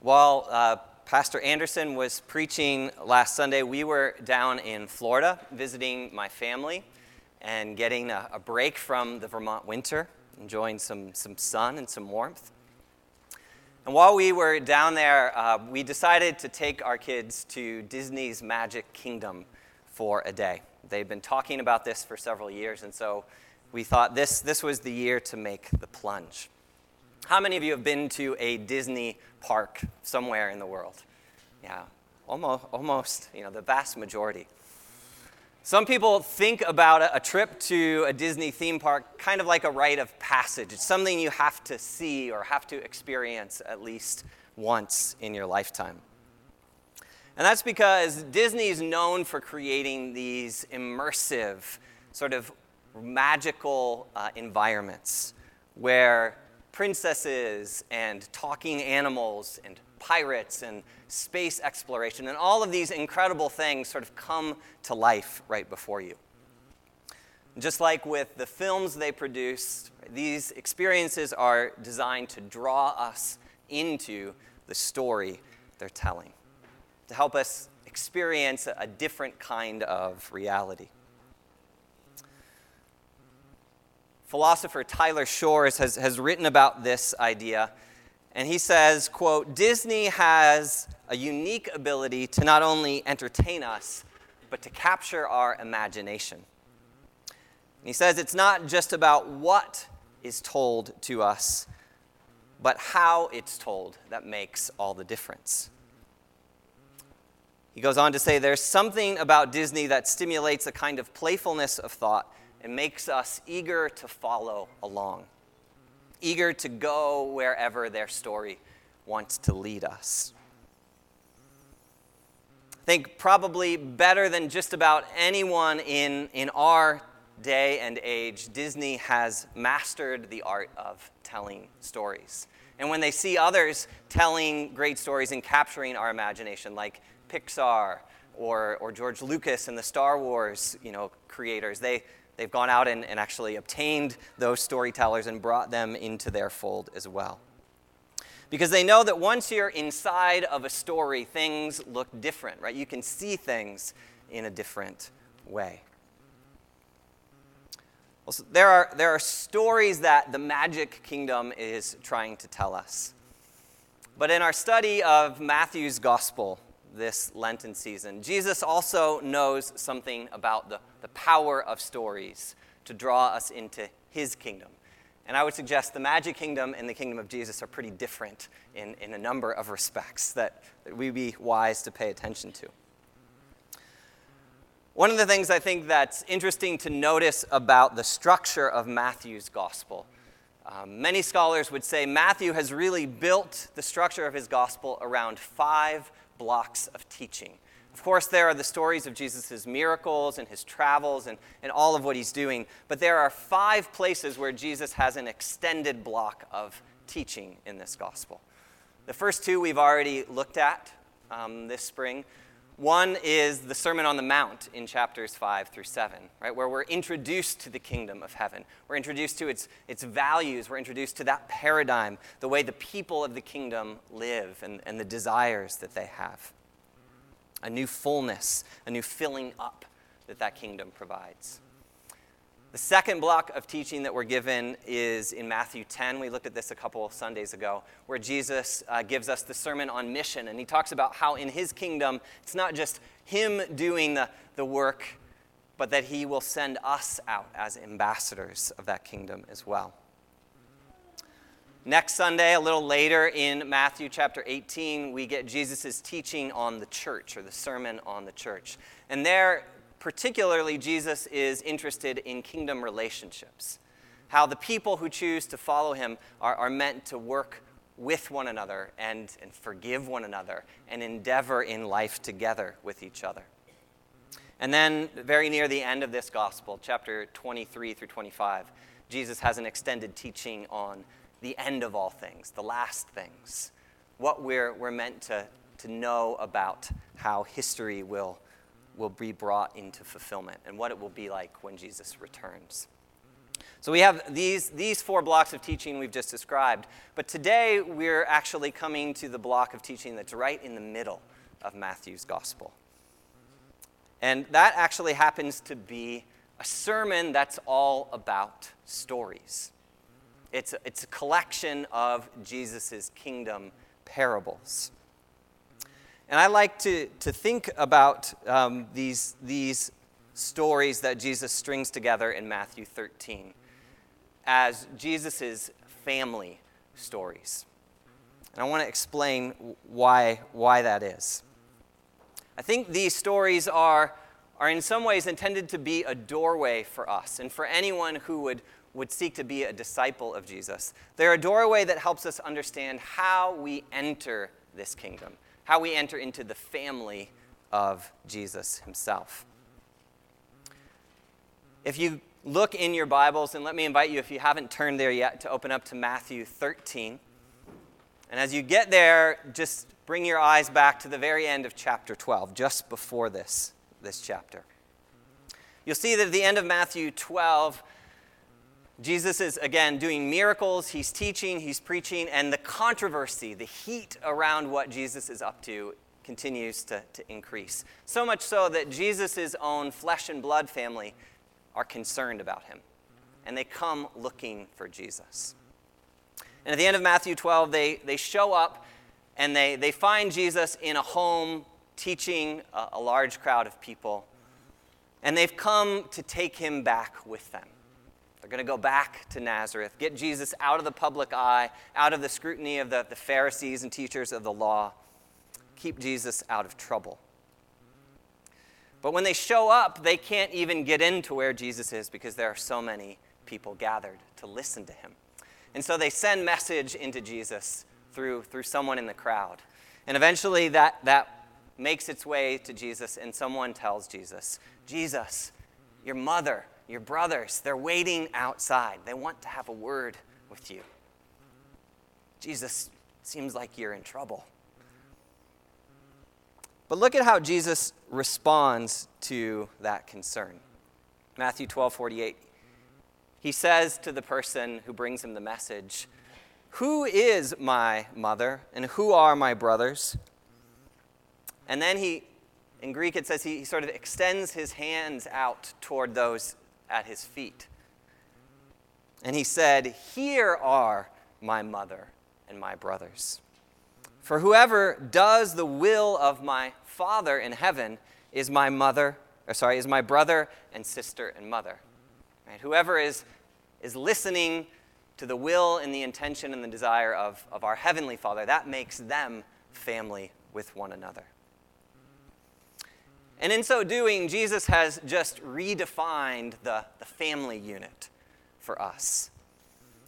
While uh, Pastor Anderson was preaching last Sunday, we were down in Florida visiting my family and getting a, a break from the Vermont winter, enjoying some, some sun and some warmth. And while we were down there, uh, we decided to take our kids to Disney's Magic Kingdom for a day. They've been talking about this for several years, and so we thought this, this was the year to make the plunge. How many of you have been to a Disney park somewhere in the world? Yeah, almost, almost, you know, the vast majority. Some people think about a, trip to a Disney theme park kind of like a rite of passage. It's something you have to see or have to experience at least once in your lifetime. And that's because Disney is known for creating these immersive, sort of magical uh, environments where princesses and talking animals and pirates and space exploration and all of these incredible things sort of come to life right before you. Just like with the films they produce, these experiences are designed to draw us into the story they're telling, to help us experience a different kind of reality. Philosopher Tyler Shores has, has written about this idea. And he says, quote, Disney has a unique ability to not only entertain us, but to capture our imagination. And he says it's not just about what is told to us, but how it's told that makes all the difference. He goes on to say there's something about Disney that stimulates a kind of playfulness of thought it makes us eager to follow along, eager to go wherever their story wants to lead us. I think probably better than just about anyone in, in our day and age, Disney has mastered the art of telling stories. And when they see others telling great stories and capturing our imagination, like Pixar or, or George Lucas and the Star Wars you know, creators, they, They've gone out and, and actually obtained those storytellers and brought them into their fold as well. Because they know that once you're inside of a story, things look different, right? You can see things in a different way. Well, there, are, there are stories that the Magic Kingdom is trying to tell us. But in our study of Matthew's Gospel, this Lenten season. Jesus also knows something about the, the power of stories to draw us into his kingdom. And I would suggest the magic kingdom and the kingdom of Jesus are pretty different in, in a number of respects that, that we be wise to pay attention to. One of the things I think that's interesting to notice about the structure of Matthew's gospel, um, many scholars would say Matthew has really built the structure of his gospel around five blocks of teaching. Of course, there are the stories of Jesus' miracles and his travels and, and all of what he's doing, but there are five places where Jesus has an extended block of teaching in this gospel. The first two we've already looked at um, this spring. One is the Sermon on the Mount in chapters 5 through 7, right, where we're introduced to the kingdom of heaven. We're introduced to its, its values. We're introduced to that paradigm, the way the people of the kingdom live and, and the desires that they have. A new fullness, a new filling up that that kingdom provides. The second block of teaching that we're given is in Matthew 10. We looked at this a couple Sundays ago, where Jesus uh, gives us the sermon on mission. And he talks about how in his kingdom, it's not just him doing the, the work, but that he will send us out as ambassadors of that kingdom as well. Next Sunday, a little later in Matthew chapter 18, we get Jesus' teaching on the church or the sermon on the church. And there, particularly, Jesus is interested in kingdom relationships. How the people who choose to follow him are, are meant to work with one another and, and forgive one another and endeavor in life together with each other. And then, very near the end of this gospel, chapter 23 through 25, Jesus has an extended teaching on the end of all things, the last things, what we're, we're meant to, to know about how history will will be brought into fulfillment and what it will be like when Jesus returns. So we have these, these four blocks of teaching we've just described. But today we're actually coming to the block of teaching that's right in the middle of Matthew's gospel. And that actually happens to be a sermon that's all about stories. It's a, it's a collection of Jesus' kingdom parables. And I like to, to think about um, these, these stories that Jesus strings together in Matthew 13 as Jesus' family stories. And I want to explain why, why that is. I think these stories are, are in some ways intended to be a doorway for us and for anyone who would, would seek to be a disciple of Jesus. They're a doorway that helps us understand how we enter this kingdom, how we enter into the family of Jesus himself. If you look in your Bibles, and let me invite you, if you haven't turned there yet, to open up to Matthew 13. And as you get there, just bring your eyes back to the very end of chapter 12, just before this, this chapter. You'll see that at the end of Matthew 12, Jesus is again doing miracles, he's teaching, he's preaching, and the controversy, the heat around what Jesus is up to continues to, to increase. So much so that Jesus' own flesh and blood family are concerned about him, and they come looking for Jesus. And at the end of Matthew 12, they, they show up and they, they find Jesus in a home teaching a, a large crowd of people. And they've come to take him back with them. They're going to go back to Nazareth, get Jesus out of the public eye, out of the scrutiny of the, the Pharisees and teachers of the law, keep Jesus out of trouble. But when they show up, they can't even get into where Jesus is because there are so many people gathered to listen to him. And so they send message into Jesus through, through someone in the crowd. And eventually that, that makes its way to Jesus, and someone tells Jesus, Jesus, your mother, your brothers, they're waiting outside. They want to have a word with you. Jesus, seems like you're in trouble. But look at how Jesus responds to that concern. Matthew 12, 48. He says to the person who brings him the message, who is my mother and who are my brothers? And then he, in Greek, it says he, he sort of extends his hands out toward those at his feet. And he said, Here are my mother and my brothers. For whoever does the will of my Father in heaven is my mother, or sorry, is my brother and sister and mother. Right? Whoever is, is listening to the will and the intention and the desire of, of our Heavenly Father. That makes them family with one another. And in so doing, Jesus has just redefined the, the family unit for us.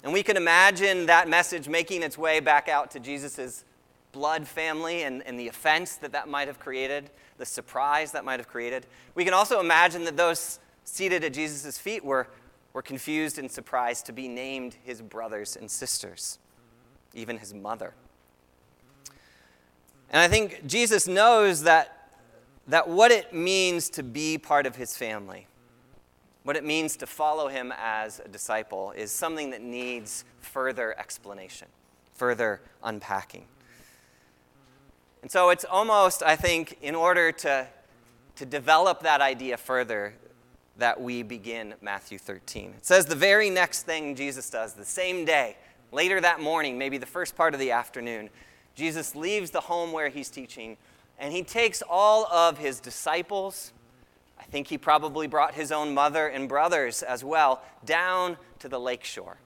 And we can imagine that message making its way back out to Jesus' blood family and, and the offense that that might have created, the surprise that might have created. We can also imagine that those seated at Jesus' feet were were confused and surprised to be named his brothers and sisters, even his mother. And I think Jesus knows that, that what it means to be part of his family, what it means to follow him as a disciple, is something that needs further explanation, further unpacking. And so it's almost, I think, in order to, to develop that idea further, that we begin Matthew 13. It says the very next thing Jesus does, the same day, later that morning, maybe the first part of the afternoon, Jesus leaves the home where he's teaching and he takes all of his disciples. I think he probably brought his own mother and brothers as well down to the lakeshore.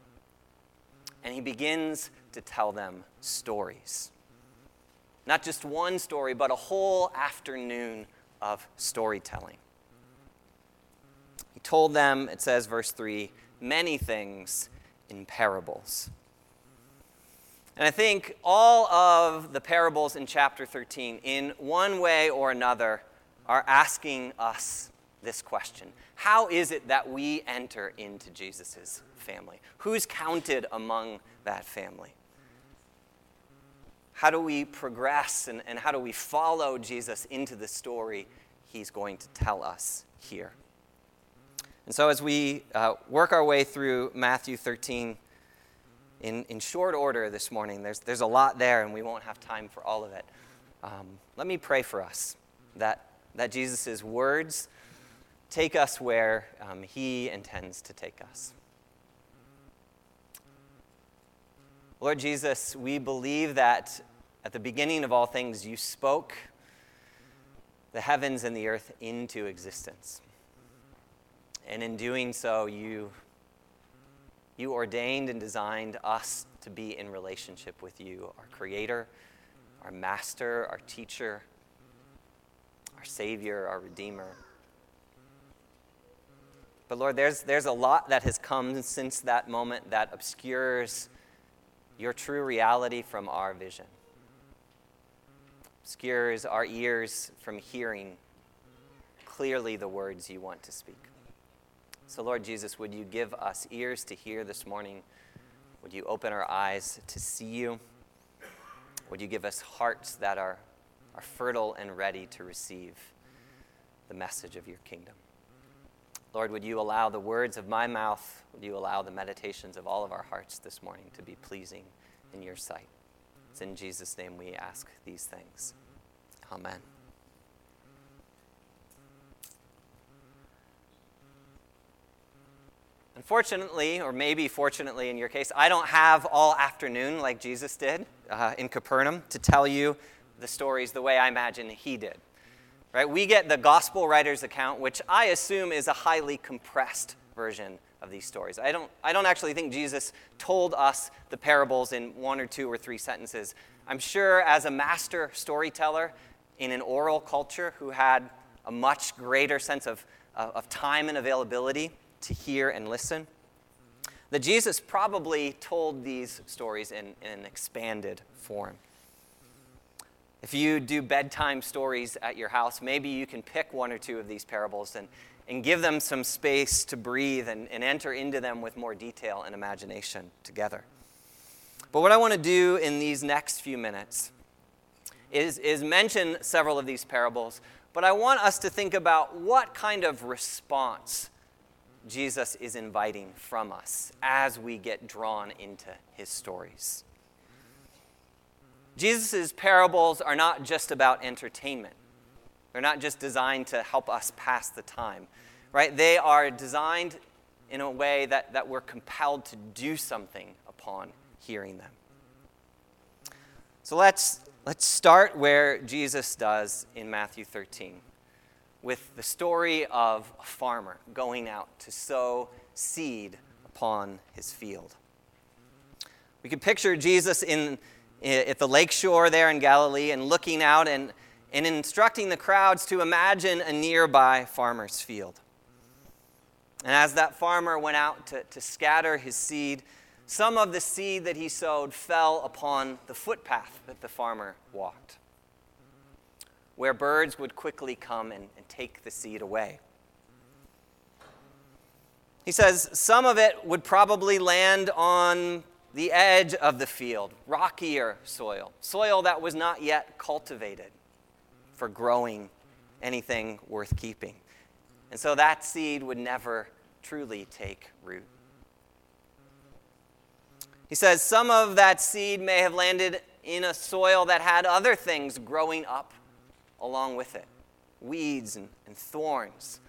And he begins to tell them stories. Not just one story, but a whole afternoon of storytelling He told them, it says, verse 3, many things in parables. And I think all of the parables in chapter 13, in one way or another, are asking us this question How is it that we enter into Jesus' family? Who's counted among that family? How do we progress and, and how do we follow Jesus into the story he's going to tell us here? And so, as we uh, work our way through Matthew 13 in, in short order this morning, there's, there's a lot there, and we won't have time for all of it. Um, let me pray for us that, that Jesus' words take us where um, he intends to take us. Lord Jesus, we believe that at the beginning of all things you spoke the heavens and the earth into existence. And in doing so, you, you ordained and designed us to be in relationship with you, our Creator, our Master, our Teacher, our Savior, our Redeemer. But Lord, there's, there's a lot that has come since that moment that obscures your true reality from our vision, obscures our ears from hearing clearly the words you want to speak. So, Lord Jesus, would you give us ears to hear this morning? Would you open our eyes to see you? Would you give us hearts that are, are fertile and ready to receive the message of your kingdom? Lord, would you allow the words of my mouth, would you allow the meditations of all of our hearts this morning to be pleasing in your sight? It's in Jesus' name we ask these things. Amen. Unfortunately, or maybe fortunately in your case, I don't have all afternoon like Jesus did uh, in Capernaum to tell you the stories the way I imagine he did. Right? We get the gospel writer's account, which I assume is a highly compressed version of these stories. I don't, I don't actually think Jesus told us the parables in one or two or three sentences. I'm sure, as a master storyteller in an oral culture who had a much greater sense of, of time and availability, to hear and listen. That Jesus probably told these stories in, in an expanded form. If you do bedtime stories at your house, maybe you can pick one or two of these parables and, and give them some space to breathe and, and enter into them with more detail and imagination together. But what I want to do in these next few minutes is, is mention several of these parables, but I want us to think about what kind of response Jesus is inviting from us as we get drawn into his stories. Jesus' parables are not just about entertainment. They're not just designed to help us pass the time, right? They are designed in a way that, that we're compelled to do something upon hearing them. So let's, let's start where Jesus does in Matthew 13 with the story of a farmer going out to sow seed upon his field. We can picture Jesus in, at the lake shore there in Galilee and looking out and, and instructing the crowds to imagine a nearby farmer's field. And as that farmer went out to, to scatter his seed, some of the seed that he sowed fell upon the footpath that the farmer walked where birds would quickly come and, and take the seed away. He says some of it would probably land on the edge of the field, rockier soil, soil that was not yet cultivated for growing anything worth keeping. And so that seed would never truly take root. He says some of that seed may have landed in a soil that had other things growing up along with it weeds and, and thorns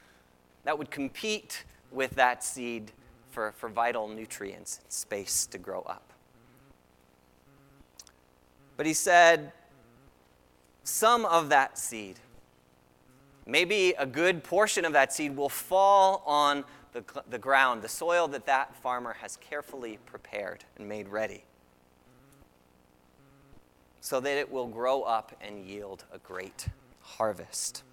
that would compete with that seed for, for vital nutrients and space to grow up. But he said, some of that seed, maybe a good portion of that seed, will fall on the, the ground, the soil that that farmer has carefully prepared and made ready, so that it will grow up and yield a great harvest.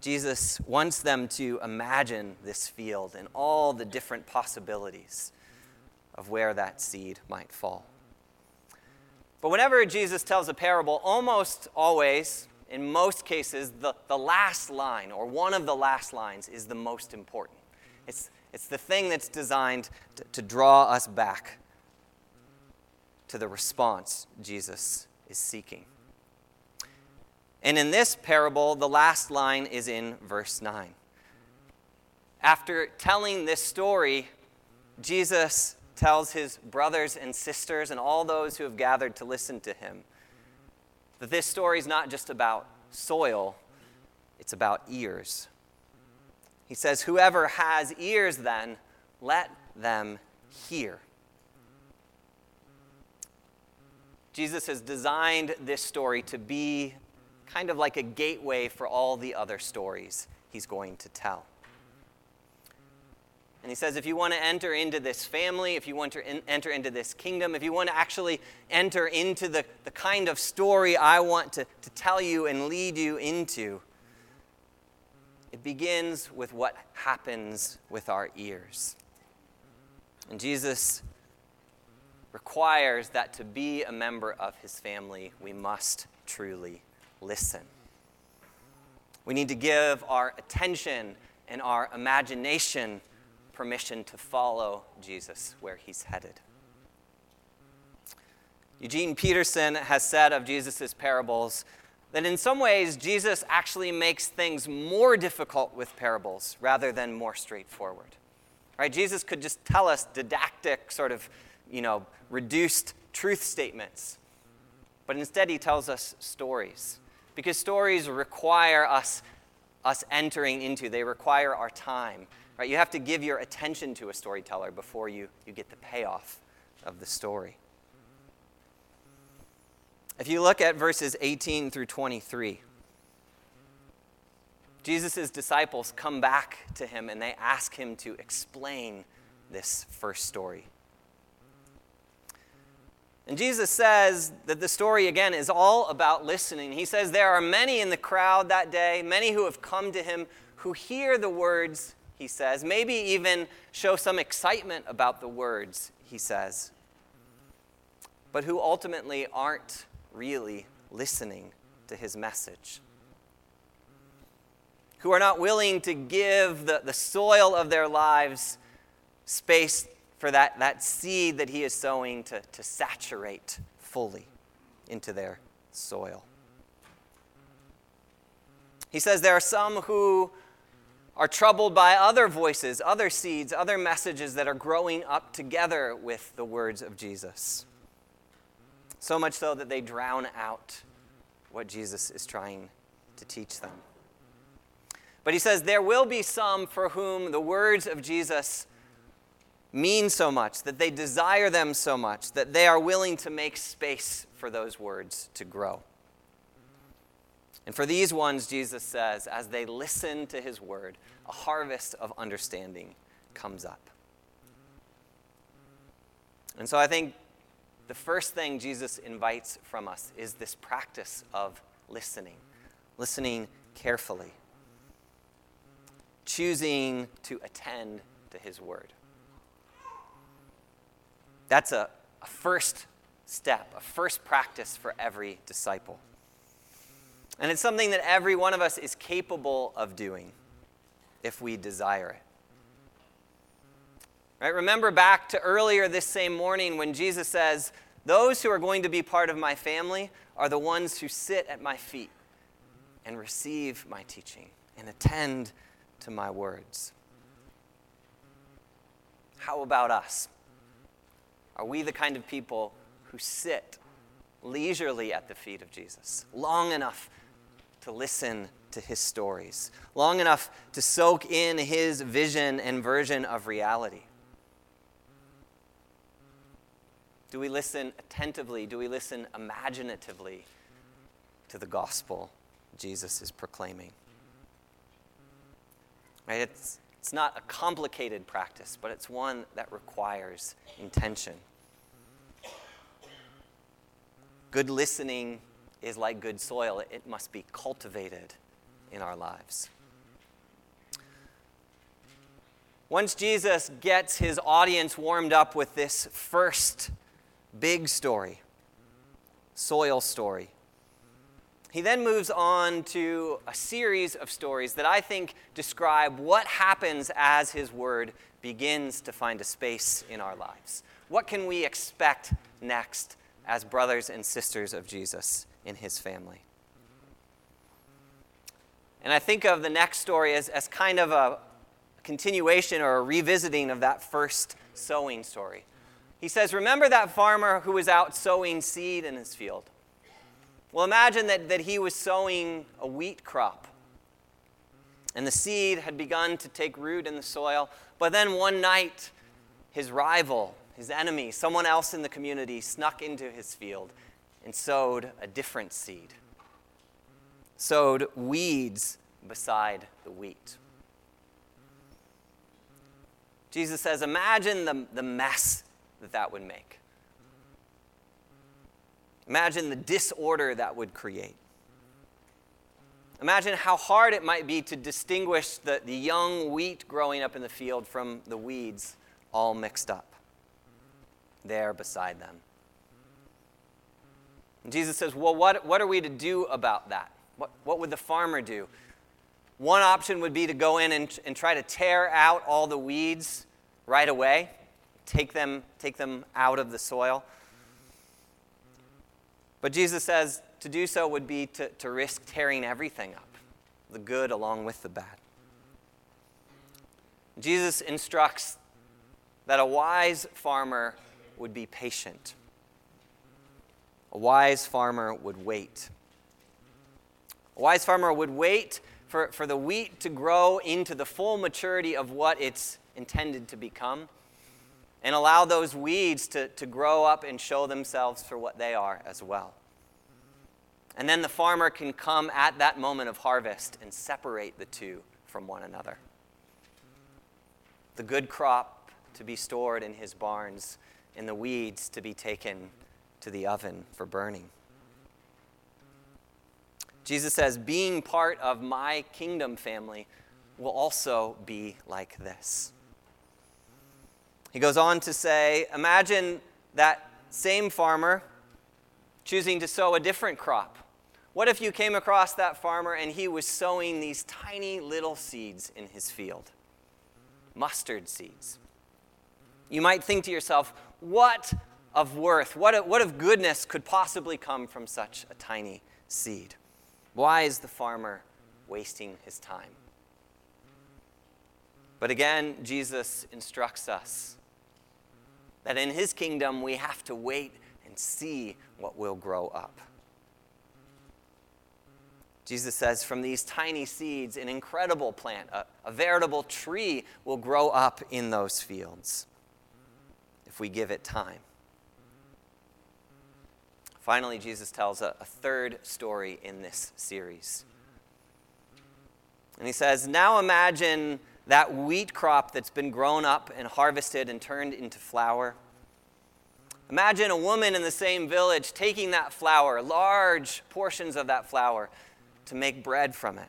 Jesus wants them to imagine this field and all the different possibilities of where that seed might fall. But whenever Jesus tells a parable, almost always, in most cases, the, the last line or one of the last lines is the most important. It's, it's the thing that's designed to, to draw us back to the response Jesus is seeking. And in this parable, the last line is in verse 9. after telling this story, Jesus tells his brothers and sisters and all those who have gathered to listen to him that this story is not just about soil, it's about ears. He says, Whoever has ears, then, let them hear. Jesus has designed this story to be kind of like a gateway for all the other stories he's going to tell. And he says, if you want to enter into this family, if you want to in, enter into this kingdom, if you want to actually enter into the, the kind of story I want to, to tell you and lead you into, it begins with what happens with our ears. And Jesus requires that to be a member of his family, we must truly listen. We need to give our attention and our imagination permission to follow Jesus where he's headed. Eugene Peterson has said of Jesus' parables that in some ways Jesus actually makes things more difficult with parables rather than more straightforward. Right? Jesus could just tell us didactic, sort of, you know, reduced truth statements. But instead he tells us stories. Because stories require us us entering into, they require our time. Right? You have to give your attention to a storyteller before you, you get the payoff of the story. If you look at verses 18 through 23, Jesus' disciples come back to him and they ask him to explain this first story. And Jesus says that the story, again, is all about listening. He says there are many in the crowd that day, many who have come to him, who hear the words he says, maybe even show some excitement about the words, he says, but who ultimately aren't really listening to his message. Who are not willing to give the, the soil of their lives space for that, that seed that he is sowing to, to saturate fully into their soil. He says there are some who are troubled by other voices, other seeds, other messages that are growing up together with the words of Jesus. So much so that they drown out what Jesus is trying to teach them. But he says there will be some for whom the words of Jesus mean so much, that they desire them so much, that they are willing to make space for those words to grow. And for these ones, Jesus says, as they listen to his word, a harvest of understanding comes up. And so I think the first thing Jesus invites from us is this practice of listening, listening carefully, choosing to attend to his word. That's a, a first step, a first practice for every disciple. And it's something that every one of us is capable of doing if we desire it. Right? Remember back to earlier this same morning when Jesus says, Those who are going to be part of my family are the ones who sit at my feet and receive my teaching and attend to my words. How about us? Are we the kind of people who sit leisurely at the feet of Jesus long enough to listen to his stories, long enough to soak in his vision and version of reality? Do we listen attentively? Do we listen imaginatively to the gospel Jesus is proclaiming? Right? It's, it's not a complicated practice, but it's one that requires intention. Good listening is like good soil, it must be cultivated in our lives. Once Jesus gets his audience warmed up with this first big story, soil story, he then moves on to a series of stories that I think describe what happens as his word begins to find a space in our lives. What can we expect next as brothers and sisters of Jesus in his family? And I think of the next story as, as kind of a, continuation or a revisiting of that first sowing story. He says, Remember that farmer who was out sowing seed in his field? Well, imagine that, that he was sowing a wheat crop. And the seed had begun to take root in the soil. But then one night, his rival, his enemy, someone else in the community, snuck into his field and sowed a different seed, sowed weeds beside the wheat. Jesus says, Imagine the, the mess that that would make. Imagine the disorder that would create. Imagine how hard it might be to distinguish the, the young wheat growing up in the field from the weeds all mixed up there beside them. And Jesus says, Well, what, what are we to do about that? What, what would the farmer do? One option would be to go in and, and try to tear out all the weeds right away, take them, take them out of the soil. But Jesus says to do so would be to, to risk tearing everything up, the good along with the bad. Jesus instructs that a wise farmer would be patient. A wise farmer would wait. A wise farmer would wait for, for the wheat to grow into the full maturity of what it's intended to become and allow those weeds to, to grow up and show themselves for what they are as well. And then the farmer can come at that moment of harvest and separate the two from one another. The good crop to be stored in his barns, and the weeds to be taken to the oven for burning. Jesus says, being part of my kingdom family will also be like this. He goes on to say, imagine that same farmer choosing to sow a different crop. What if you came across that farmer and he was sowing these tiny little seeds in his field? Mustard seeds. You might think to yourself, what of worth, what of, what of goodness could possibly come from such a tiny seed? Why is the farmer wasting his time? But again, Jesus instructs us that in his kingdom we have to wait and see what will grow up. Jesus says, from these tiny seeds, an incredible plant, a, a, veritable tree will grow up in those fields we give it time. Finally, Jesus tells a, a third story in this series. And he says, Now imagine that wheat crop that's been grown up and harvested and turned into flour. Imagine a woman in the same village taking that flour, large portions of that flour, to make bread from it.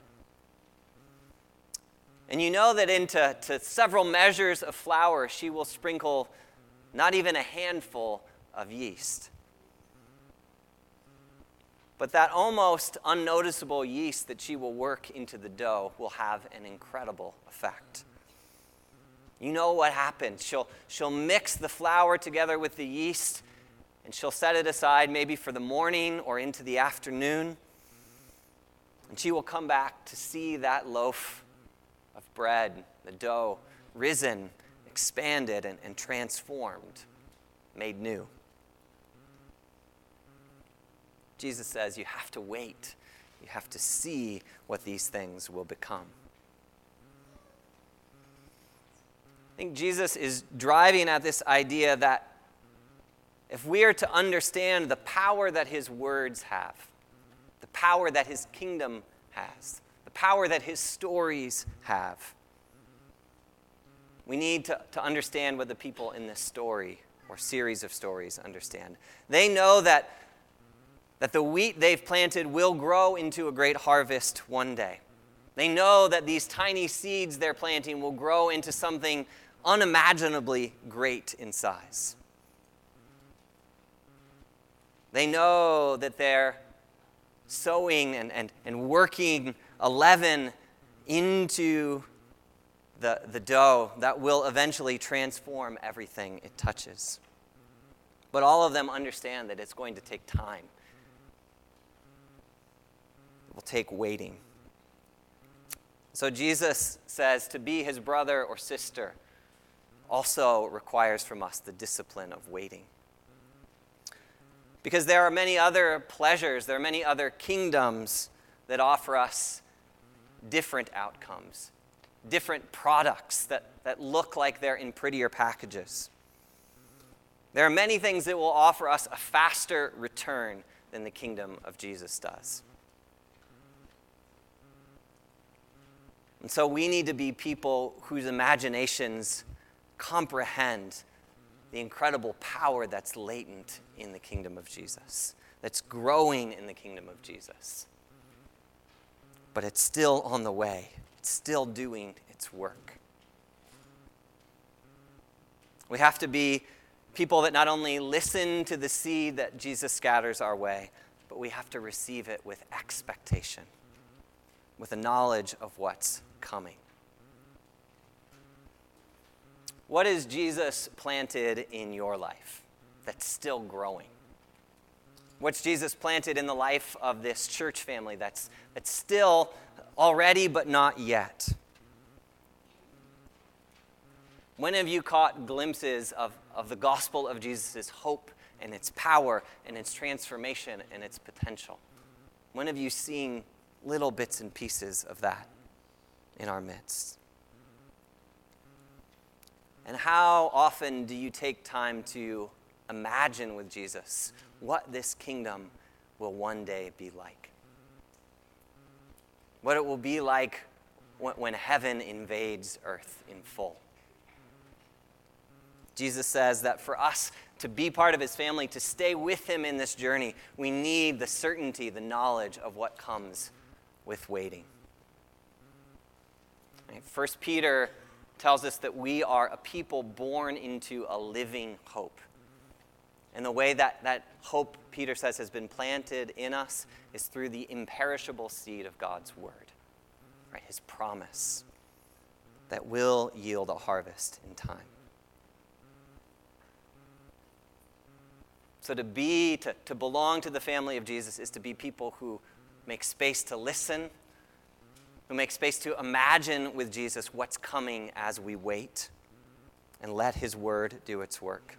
And you know that into to several measures of flour, she will sprinkle not even a handful of yeast. But that almost unnoticeable yeast that she will work into the dough will have an incredible effect. You know what happens. She'll, she'll mix the flour together with the yeast and she'll set it aside maybe for the morning or into the afternoon. And she will come back to see that loaf of bread, the dough, risen, expanded, and, and transformed, made new. Jesus says you have to wait. You have to see what these things will become. I think Jesus is driving at this idea that if we are to understand the power that his words have, the power that his kingdom has, the power that his stories have, we need to, to understand what the people in this story or series of stories understand. They know that that the wheat they've planted will grow into a great harvest one day. They know that these tiny seeds they're planting will grow into something unimaginably great in size. They know that they're sowing and, and, and working a leaven into the, the dough that will eventually transform everything it touches. But all of them understand that it's going to take time it will take waiting. So Jesus says to be his brother or sister also requires from us the discipline of waiting. Because there are many other pleasures, there are many other kingdoms that offer us different outcomes, different products that, that look like they're in prettier packages. There are many things that will offer us a faster return than the kingdom of Jesus does. And so we need to be people whose imaginations comprehend the incredible power that's latent in the kingdom of Jesus, that's growing in the kingdom of Jesus. But it's still on the way, it's still doing its work. We have to be people that not only listen to the seed that Jesus scatters our way, but we have to receive it with expectation, with a knowledge of what's coming. What is Jesus planted in your life that's still growing? What's Jesus planted in the life of this church family that's, that's still already but not yet? When have you caught glimpses of, of the gospel of Jesus' hope and its power and its transformation and its potential? When have you seen little bits and pieces of that in our midst? And how often do you take time to imagine with Jesus what this kingdom will one day be like? What it will be like when heaven invades earth in full. Jesus says that for us to be part of his family, to stay with him in this journey, we need the certainty, the knowledge of what comes with waiting. First Peter tells us that we are a people born into a living hope. And the way that that hope, Peter says, has been planted in us is through the imperishable seed of God's word, right? His promise that will yield a harvest in time. So to be, to, to belong to the family of Jesus is to be people who make space to listen who make space to imagine with Jesus what's coming as we wait and let his word do its work.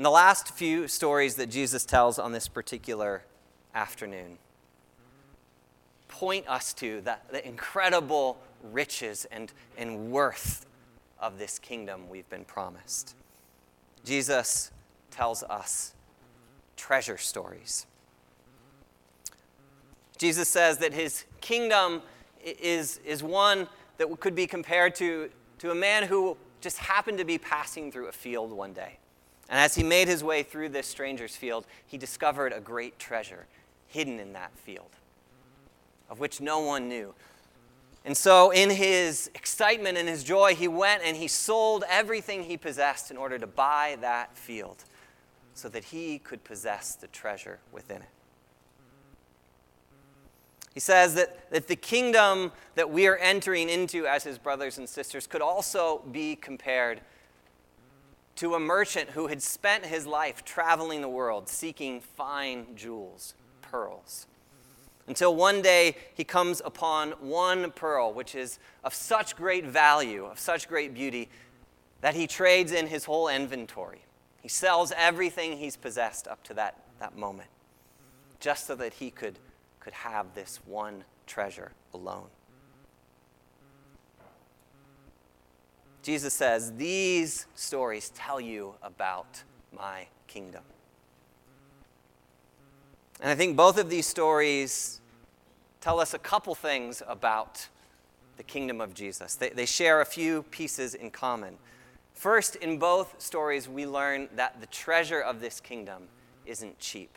And the last few stories that Jesus tells on this particular afternoon point us to the, the incredible riches and, and worth of this kingdom we've been promised. Jesus tells us treasure stories. Jesus says that his kingdom is, is one that could be compared to, to a man who just happened to be passing through a field one day. And as he made his way through this stranger's field, he discovered a great treasure hidden in that field, of which no one knew. And so, in his excitement and his joy, he went and he sold everything he possessed in order to buy that field so that he could possess the treasure within it. He says that, that the kingdom that we are entering into as his brothers and sisters could also be compared to a merchant who had spent his life traveling the world seeking fine jewels, pearls. Until one day he comes upon one pearl, which is of such great value, of such great beauty, that he trades in his whole inventory. He sells everything he's possessed up to that, that moment, just so that he could could have this one treasure alone. Jesus says, These stories tell you about my kingdom. And I think both of these stories tell us a couple things about the kingdom of Jesus. They, they share a few pieces in common. First, in both stories, we learn that the treasure of this kingdom isn't cheap.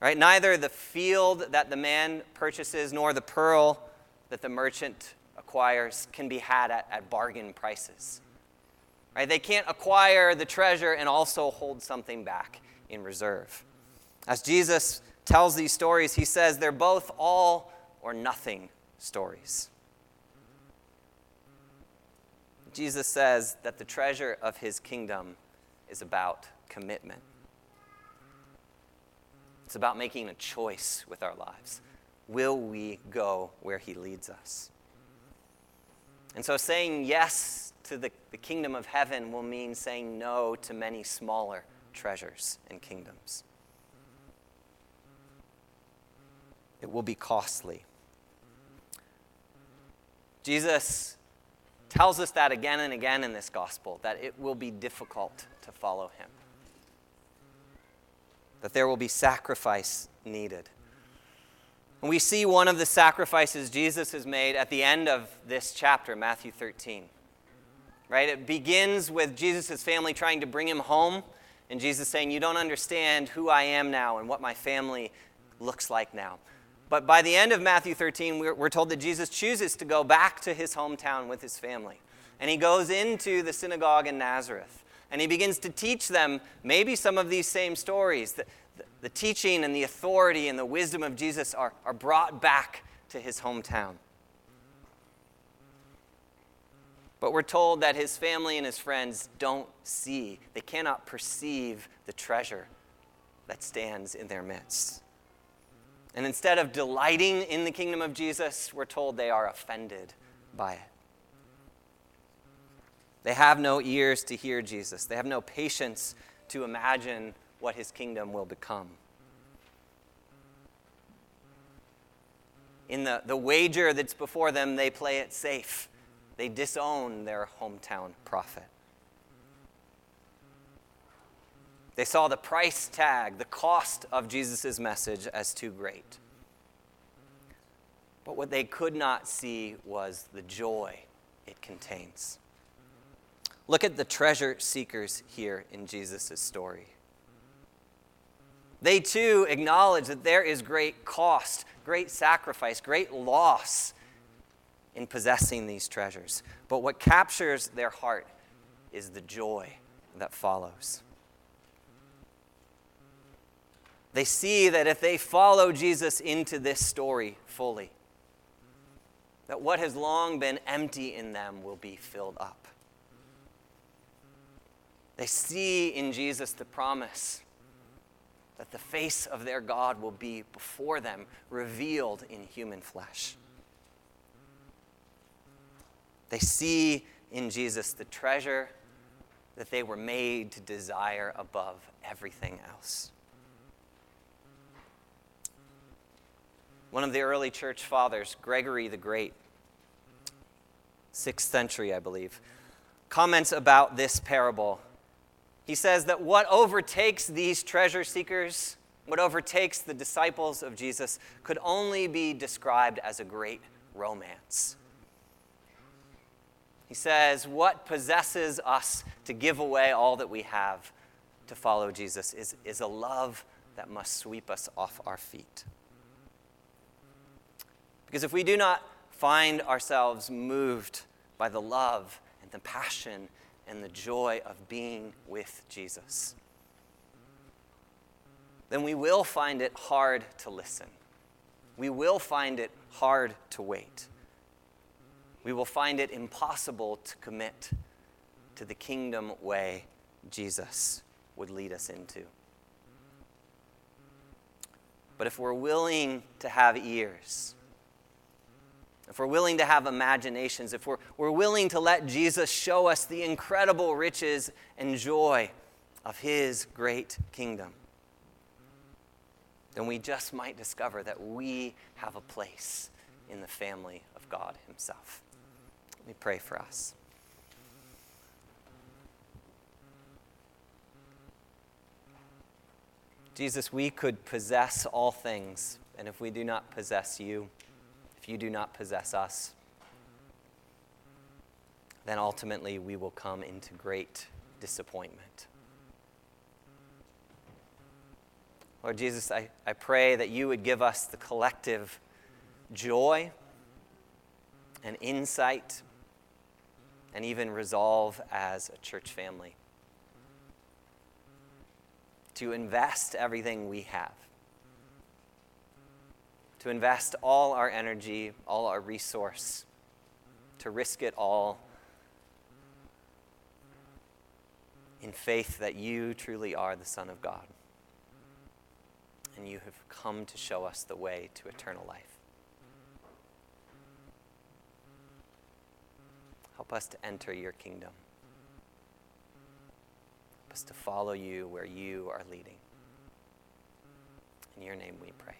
Right? Neither the field that the man purchases nor the pearl that the merchant acquires can be had at, at bargain prices. Right? They can't acquire the treasure and also hold something back in reserve. As Jesus tells these stories, he says they're both all or nothing stories. Jesus says that the treasure of his kingdom is about commitment. It's about making a choice with our lives. will we go where he leads us? And so saying yes to the, the kingdom of heaven will mean saying no to many smaller treasures and kingdoms. It will be costly. Jesus tells us that again and again in this gospel, that it will be difficult to follow him, that there will be sacrifice needed. And we see one of the sacrifices Jesus has made at the end of this chapter, Matthew 13. Right? It begins with Jesus' family trying to bring him home, and Jesus saying, You don't understand who I am now and what my family looks like now. But by the end of Matthew 13, we're, we're told that Jesus chooses to go back to his hometown with his family. And he goes into the synagogue in Nazareth. And he begins to teach them maybe some of these same stories. The, the, teaching and the authority and the wisdom of Jesus are, are brought back to his hometown. But we're told that his family and his friends don't see, they cannot perceive the treasure that stands in their midst. And instead of delighting in the kingdom of Jesus, we're told they are offended by it. They have no ears to hear Jesus, they have no patience to imagine what his kingdom will become. In the, the wager that's before them, they play it safe. They disown their hometown prophet. They saw the price tag, the cost of Jesus' message as too great. But what they could not see was the joy it contains. Look at the treasure seekers here in Jesus' story. They too acknowledge that there is great cost, great sacrifice, great loss in possessing these treasures. But what captures their heart is the joy that follows. They see that if they follow Jesus into this story fully, that what has long been empty in them will be filled up. They see in Jesus the promise that the face of their God will be before them, revealed in human flesh. They see in Jesus the treasure that they were made to desire above everything else. One of the early church fathers, Gregory the Great, 6th century, I believe, comments about this parable. He says that what overtakes these treasure seekers, what overtakes the disciples of Jesus, could only be described as a great romance. He says, What possesses us to give away all that we have to follow Jesus is, is a love that must sweep us off our feet. Because if we do not find ourselves moved by the love and the passion and the joy of being with Jesus, then we will find it hard to listen. We will find it hard to wait. We will find it impossible to commit to the kingdom way Jesus would lead us into. But if we're willing to have ears, if we're willing to have imaginations, if we're, we're willing to let Jesus show us the incredible riches and joy of his great kingdom, then we just might discover that we have a place in the family of God himself. Let me pray for us. Jesus, we could possess all things, and if we do not possess you, you do not possess us, then ultimately we will come into great disappointment. Lord Jesus, I, I pray that you would give us the collective joy and insight and even resolve as a church family to invest everything we have to invest all our energy, all our resource, to risk it all in faith that you truly are the Son of God. And you have come to show us the way to eternal life. Help us to enter your kingdom. Help us to follow you where you are leading. In your name we pray.